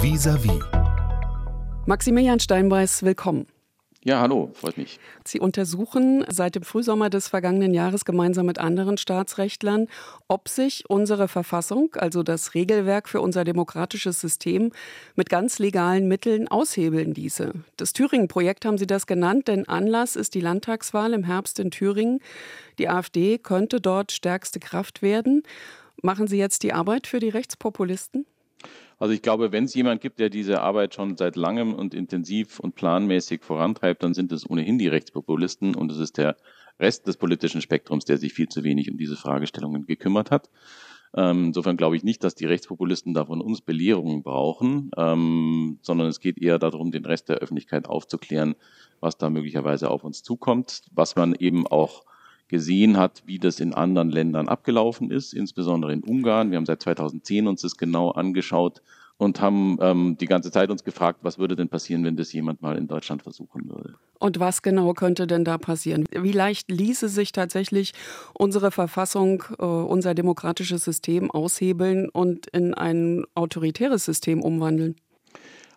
Vis-à-vis. Maximilian Steinbeiß, willkommen. Ja, hallo, freut mich. Sie untersuchen seit dem Frühsommer des vergangenen Jahres gemeinsam mit anderen Staatsrechtlern, ob sich unsere Verfassung, also das Regelwerk für unser demokratisches System, mit ganz legalen Mitteln aushebeln ließe. Das Thüringen-Projekt haben Sie das genannt, denn Anlass ist die Landtagswahl im Herbst in Thüringen. Die AfD könnte dort stärkste Kraft werden. Machen Sie jetzt die Arbeit für die Rechtspopulisten? Also ich glaube, wenn es jemand gibt, der diese Arbeit schon seit langem und intensiv und planmäßig vorantreibt, dann sind es ohnehin die Rechtspopulisten und es ist der Rest des politischen Spektrums, der sich viel zu wenig um diese Fragestellungen gekümmert hat. Ähm, insofern glaube ich nicht, dass die Rechtspopulisten da von uns Belehrungen brauchen, ähm, sondern es geht eher darum, den Rest der Öffentlichkeit aufzuklären, was da möglicherweise auf uns zukommt, was man eben auch gesehen hat, wie das in anderen Ländern abgelaufen ist, insbesondere in Ungarn. Wir haben seit 2010 uns das genau angeschaut und haben ähm, die ganze Zeit uns gefragt, was würde denn passieren, wenn das jemand mal in Deutschland versuchen würde. Und was genau könnte denn da passieren? Wie leicht ließe sich tatsächlich unsere Verfassung, äh, unser demokratisches System aushebeln und in ein autoritäres System umwandeln?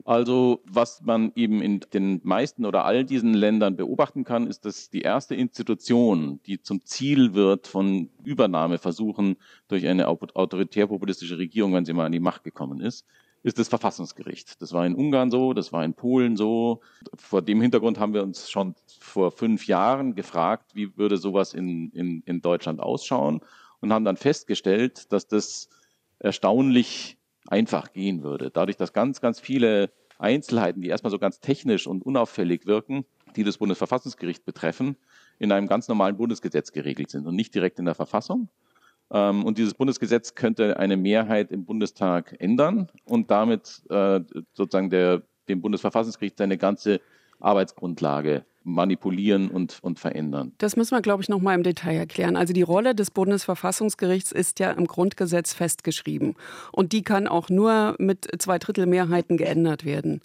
Also was man eben in den meisten oder all diesen Ländern beobachten kann, ist, dass die erste Institution, die zum Ziel wird von Übernahmeversuchen durch eine autoritär-populistische Regierung, wenn sie mal an die Macht gekommen ist, ist das Verfassungsgericht. Das war in Ungarn so, das war in Polen so. Vor dem Hintergrund haben wir uns schon vor fünf Jahren gefragt, wie würde sowas in, in, in Deutschland ausschauen und haben dann festgestellt, dass das erstaunlich einfach gehen würde. Dadurch, dass ganz, ganz viele Einzelheiten, die erstmal so ganz technisch und unauffällig wirken, die das Bundesverfassungsgericht betreffen, in einem ganz normalen Bundesgesetz geregelt sind und nicht direkt in der Verfassung. Ähm, und dieses Bundesgesetz könnte eine Mehrheit im Bundestag ändern und damit äh, sozusagen der, dem Bundesverfassungsgericht seine ganze Arbeitsgrundlage manipulieren und, und verändern. Das müssen wir, glaube ich, noch mal im Detail erklären. Also die Rolle des Bundesverfassungsgerichts ist ja im Grundgesetz festgeschrieben. Und die kann auch nur mit Zweidrittelmehrheiten geändert werden.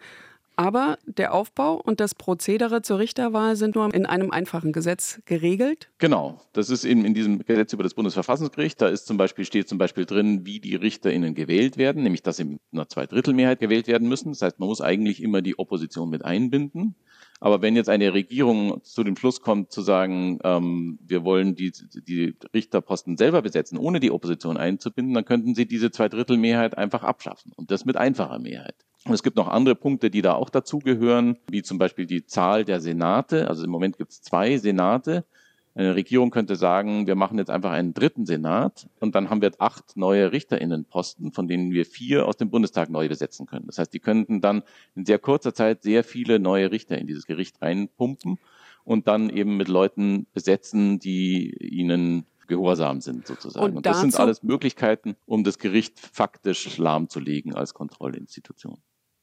Aber der Aufbau und das Prozedere zur Richterwahl sind nur in einem einfachen Gesetz geregelt. Genau, das ist eben in diesem Gesetz über das Bundesverfassungsgericht. Da ist zum Beispiel steht zum Beispiel drin, wie die RichterInnen gewählt werden, nämlich dass sie mit einer Zweidrittelmehrheit gewählt werden müssen. Das heißt, man muss eigentlich immer die Opposition mit einbinden. Aber wenn jetzt eine Regierung zu dem Schluss kommt, zu sagen, ähm, wir wollen die, die Richterposten selber besetzen, ohne die Opposition einzubinden, dann könnten sie diese Zweidrittelmehrheit einfach abschaffen. Und das mit einfacher Mehrheit. Und es gibt noch andere Punkte, die da auch dazugehören, wie zum Beispiel die Zahl der Senate. Also im Moment gibt es zwei Senate. Eine Regierung könnte sagen, wir machen jetzt einfach einen dritten Senat und dann haben wir acht neue Richterinnenposten, von denen wir vier aus dem Bundestag neu besetzen können. Das heißt, die könnten dann in sehr kurzer Zeit sehr viele neue Richter in dieses Gericht reinpumpen und dann eben mit Leuten besetzen, die ihnen gehorsam sind sozusagen. Und, und das sind alles Möglichkeiten, um das Gericht faktisch lahmzulegen als Kontrollinstitution.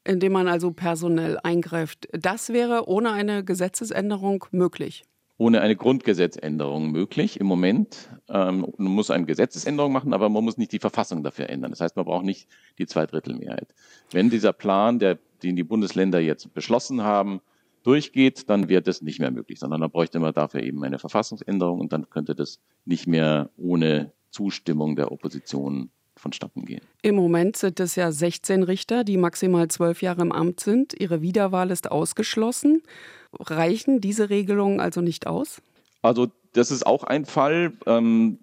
Indem man also personell eingreift. Das wäre ohne eine Gesetzesänderung möglich ohne eine Grundgesetzänderung möglich im Moment. Ähm, man muss eine Gesetzesänderung machen, aber man muss nicht die Verfassung dafür ändern. Das heißt, man braucht nicht die Zweidrittelmehrheit. Wenn dieser Plan, der, den die Bundesländer jetzt beschlossen haben, durchgeht, dann wird es nicht mehr möglich, sondern dann bräuchte man dafür eben eine Verfassungsänderung und dann könnte das nicht mehr ohne Zustimmung der Opposition vonstatten gehen. Im Moment sind es ja 16 Richter, die maximal zwölf Jahre im Amt sind. Ihre Wiederwahl ist ausgeschlossen. Reichen diese Regelungen also nicht aus? Also das ist auch ein Fall, ähm,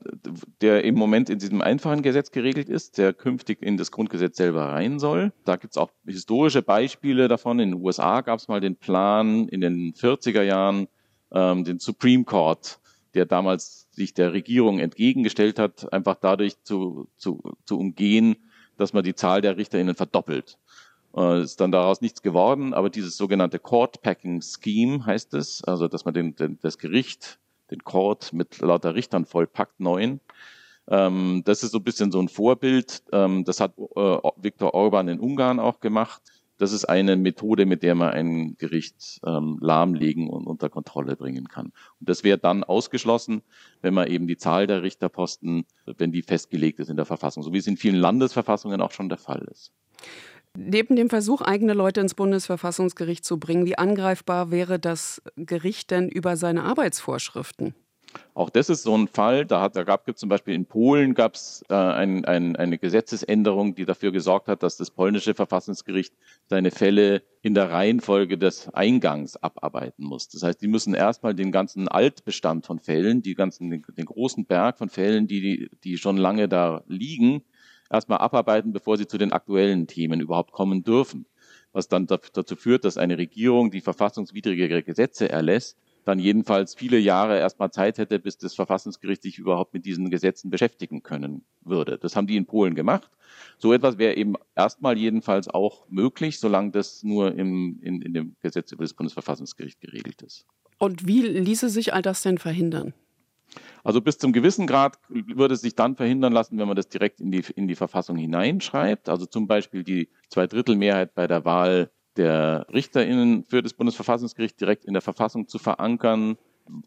der im Moment in diesem einfachen Gesetz geregelt ist, der künftig in das Grundgesetz selber rein soll. Da gibt es auch historische Beispiele davon. In den USA gab es mal den Plan in den 40er Jahren, ähm, den Supreme Court, der damals sich der Regierung entgegengestellt hat, einfach dadurch zu, zu, zu umgehen, dass man die Zahl der RichterInnen verdoppelt. Äh, ist dann daraus nichts geworden, aber dieses sogenannte Court Packing Scheme heißt es, also dass man den, den, das Gericht, den Court mit lauter Richtern vollpackt, neun. Ähm, das ist so ein bisschen so ein Vorbild. Ähm, das hat äh, Viktor Orban in Ungarn auch gemacht. Das ist eine Methode, mit der man ein Gericht ähm, lahmlegen und unter Kontrolle bringen kann. Und das wäre dann ausgeschlossen, wenn man eben die Zahl der Richterposten, wenn die festgelegt ist in der Verfassung, so wie es in vielen Landesverfassungen auch schon der Fall ist. Neben dem Versuch, eigene Leute ins Bundesverfassungsgericht zu bringen, wie angreifbar wäre das Gericht denn über seine Arbeitsvorschriften? Auch das ist so ein Fall, da, hat, da gab es zum Beispiel in Polen gab es äh, ein, ein, eine Gesetzesänderung, die dafür gesorgt hat, dass das polnische Verfassungsgericht seine Fälle in der Reihenfolge des Eingangs abarbeiten muss. Das heißt, die müssen erstmal den ganzen Altbestand von Fällen, die ganzen, den, den großen Berg von Fällen, die, die schon lange da liegen, erstmal abarbeiten, bevor sie zu den aktuellen Themen überhaupt kommen dürfen. Was dann dazu führt, dass eine Regierung, die verfassungswidrige Gesetze erlässt, dann jedenfalls viele Jahre erstmal Zeit hätte, bis das Verfassungsgericht sich überhaupt mit diesen Gesetzen beschäftigen können würde. Das haben die in Polen gemacht. So etwas wäre eben erstmal jedenfalls auch möglich, solange das nur im, in, in dem Gesetz über das Bundesverfassungsgericht geregelt ist. Und wie ließe sich all das denn verhindern? Also bis zum gewissen Grad würde es sich dann verhindern lassen, wenn man das direkt in die, in die Verfassung hineinschreibt. Also zum Beispiel die Zweidrittelmehrheit bei der Wahl der RichterInnen für das Bundesverfassungsgericht direkt in der Verfassung zu verankern.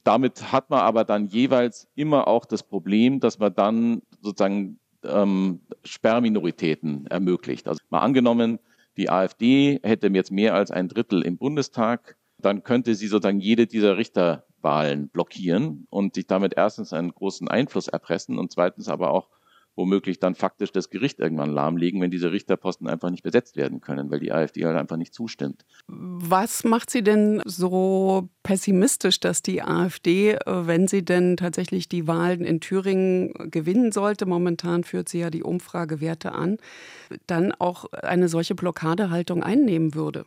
Damit hat man aber dann jeweils immer auch das Problem, dass man dann sozusagen ähm, Sperrminoritäten ermöglicht. Also mal angenommen, die AfD hätte jetzt mehr als ein Drittel im Bundestag, dann könnte sie sozusagen jede dieser Richterwahlen blockieren und sich damit erstens einen großen Einfluss erpressen und zweitens aber auch womöglich dann faktisch das Gericht irgendwann lahmlegen, wenn diese Richterposten einfach nicht besetzt werden können, weil die AfD halt einfach nicht zustimmt. Was macht Sie denn so pessimistisch, dass die AfD, äh, wenn sie denn tatsächlich die Wahlen in Thüringen gewinnen sollte, momentan führt sie ja die Umfragewerte an, dann auch eine solche Blockadehaltung einnehmen würde?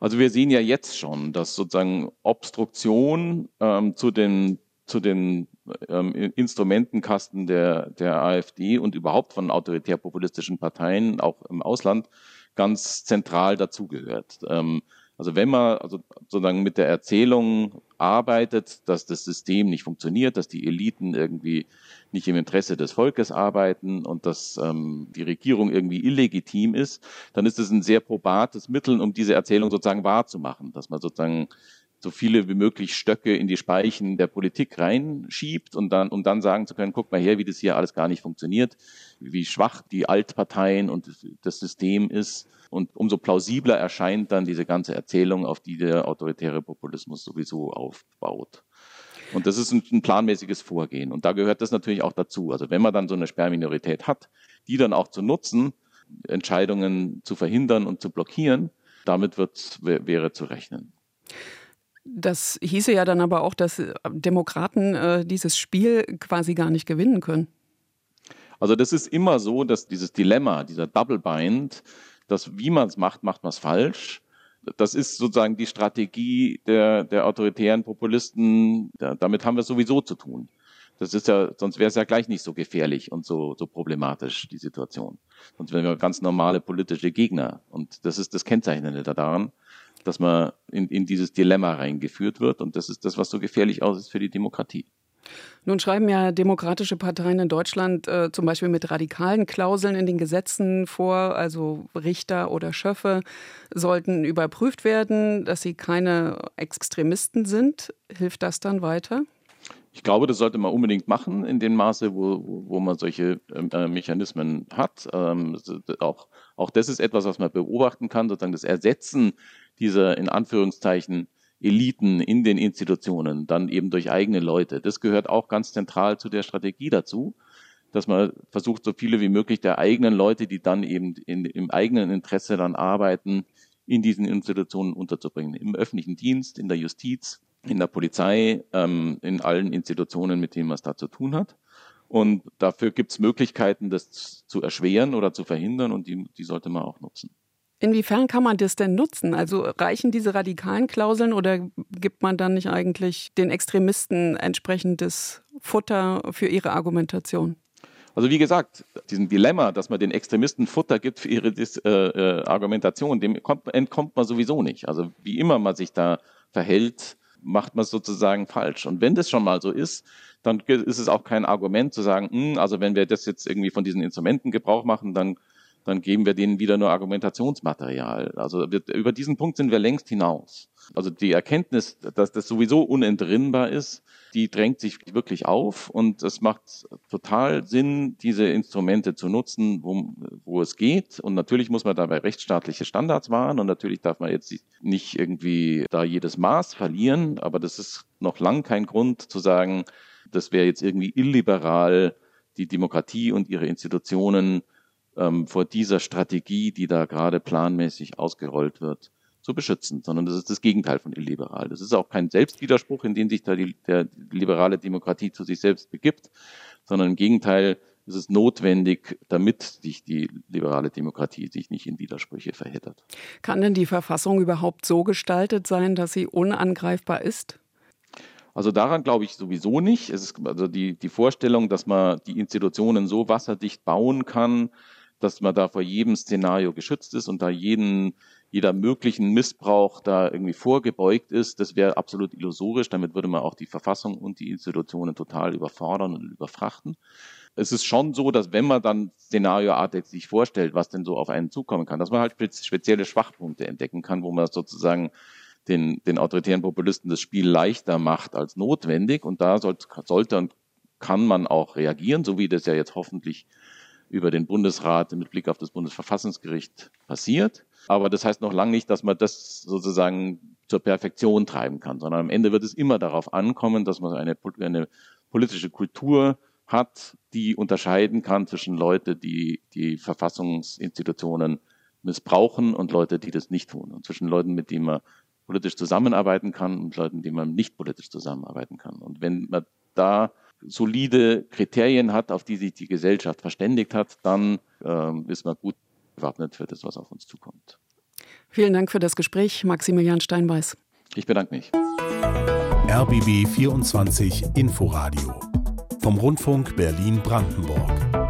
Also wir sehen ja jetzt schon, dass sozusagen Obstruktion ähm, zu den zu den ähm, Instrumentenkasten der, der AfD und überhaupt von autoritär-populistischen Parteien, auch im Ausland, ganz zentral dazugehört. Ähm, also wenn man also sozusagen mit der Erzählung arbeitet, dass das System nicht funktioniert, dass die Eliten irgendwie nicht im Interesse des Volkes arbeiten und dass ähm, die Regierung irgendwie illegitim ist, dann ist es ein sehr probates Mittel, um diese Erzählung sozusagen wahrzumachen, dass man sozusagen so viele wie möglich Stöcke in die Speichen der Politik reinschiebt und dann, um dann sagen zu können, guck mal her, wie das hier alles gar nicht funktioniert, wie schwach die Altparteien und das System ist. Und umso plausibler erscheint dann diese ganze Erzählung, auf die der autoritäre Populismus sowieso aufbaut. Und das ist ein, ein, planmäßiges Vorgehen. Und da gehört das natürlich auch dazu. Also wenn man dann so eine Sperrminorität hat, die dann auch zu nutzen, Entscheidungen zu verhindern und zu blockieren, damit wird, wäre zu rechnen. Das hieße ja dann aber auch, dass äh, Demokraten äh, dieses Spiel quasi gar nicht gewinnen können. Also das ist immer so, dass dieses Dilemma, dieser Double Bind, dass wie man es macht, macht man es falsch. Das ist sozusagen die Strategie der, der autoritären Populisten. Da, damit haben wir sowieso zu tun. Das ist ja, sonst wäre es ja gleich nicht so gefährlich und so, so problematisch, die Situation. Sonst wären wir ganz normale politische Gegner. Und das ist das Kennzeichnende daran dass man in, in dieses Dilemma reingeführt wird. Und das ist das, was so gefährlich aus ist für die Demokratie. Nun schreiben ja demokratische Parteien in Deutschland äh, zum Beispiel mit radikalen Klauseln in den Gesetzen vor, also Richter oder Schöffe sollten überprüft werden, dass sie keine Extremisten sind. Hilft das dann weiter? Ich glaube, das sollte man unbedingt machen in dem Maße, wo, wo man solche äh, Mechanismen hat. Ähm, auch, auch das ist etwas, was man beobachten kann, sozusagen das Ersetzen dieser in Anführungszeichen Eliten in den Institutionen, dann eben durch eigene Leute. Das gehört auch ganz zentral zu der Strategie dazu, dass man versucht, so viele wie möglich der eigenen Leute, die dann eben in, im eigenen Interesse dann arbeiten, in diesen Institutionen unterzubringen. Im öffentlichen Dienst, in der Justiz, in der Polizei, ähm, in allen Institutionen, mit denen man es da zu tun hat. Und dafür gibt es Möglichkeiten, das zu erschweren oder zu verhindern und die, die sollte man auch nutzen. Inwiefern kann man das denn nutzen? Also reichen diese radikalen Klauseln oder gibt man dann nicht eigentlich den Extremisten entsprechendes Futter für ihre Argumentation? Also wie gesagt, diesem Dilemma, dass man den Extremisten Futter gibt für ihre Dis äh, äh, Argumentation, dem kommt, entkommt man sowieso nicht. Also wie immer man sich da verhält, macht man sozusagen falsch. Und wenn das schon mal so ist, dann ist es auch kein Argument zu sagen, mh, hm, also wenn wir das jetzt irgendwie von diesen Instrumenten Gebrauch machen, dann dann geben wir denen wieder nur Argumentationsmaterial. Also wir, über diesen Punkt sind wir längst hinaus. Also die Erkenntnis, dass das sowieso unentrinnbar ist, die drängt sich wirklich auf und es macht total Sinn, diese Instrumente zu nutzen, wo, wo es geht. Und natürlich muss man dabei rechtsstaatliche Standards wahren und natürlich darf man jetzt nicht irgendwie da jedes Maß verlieren, aber das ist noch lang kein Grund zu sagen, das wäre jetzt irgendwie illiberal, die Demokratie und ihre Institutionen ähm, vor dieser Strategie, die da gerade planmäßig ausgerollt wird, zu beschützen, sondern das ist das Gegenteil von illiberal. Das ist auch kein Selbstwiderspruch, in den sich da die, der die liberale Demokratie zu sich selbst begibt, sondern im Gegenteil ist es notwendig, damit sich die liberale Demokratie sich nicht in Widersprüche verheddert. Kann denn die Verfassung überhaupt so gestaltet sein, dass sie unangreifbar ist? Also daran glaube ich sowieso nicht. Es ist also die, die Vorstellung, dass man die Institutionen so wasserdicht bauen kann, dass man da vor jedem Szenario geschützt ist und da jeden, jeder möglichen Missbrauch da irgendwie vorgebeugt ist, das wäre absolut illusorisch. Damit würde man auch die Verfassung und die Institutionen total überfordern und überfrachten. Es ist schon so, dass wenn man dann szenarioartig sich vorstellt, was denn so auf einen zukommen kann, dass man halt spezielle Schwachpunkte entdecken kann, wo man sozusagen den, den autoritären Populisten das Spiel leichter macht als notwendig. Und da sollte, sollte und kann man auch reagieren, so wie das ja jetzt hoffentlich über den Bundesrat mit Blick auf das Bundesverfassungsgericht passiert. Aber das heißt noch lange nicht, dass man das sozusagen zur Perfektion treiben kann, sondern am Ende wird es immer darauf ankommen, dass man eine, eine politische Kultur hat, die unterscheiden kann zwischen Leute, die die Verfassungsinstitutionen missbrauchen und Leute, die das nicht tun. Und zwischen Leuten, mit denen man politisch zusammenarbeiten kann und Leuten, mit denen man nicht politisch zusammenarbeiten kann. Und wenn man da solide Kriterien hat, auf die sich die Gesellschaft verständigt hat, dann ähm, ist man gut gewappnet für das, was auf uns zukommt. Vielen Dank für das Gespräch, Maximilian Steinbeiß. Ich bedanke mich. RBB 24 Inforadio vom Rundfunk Berlin-Brandenburg.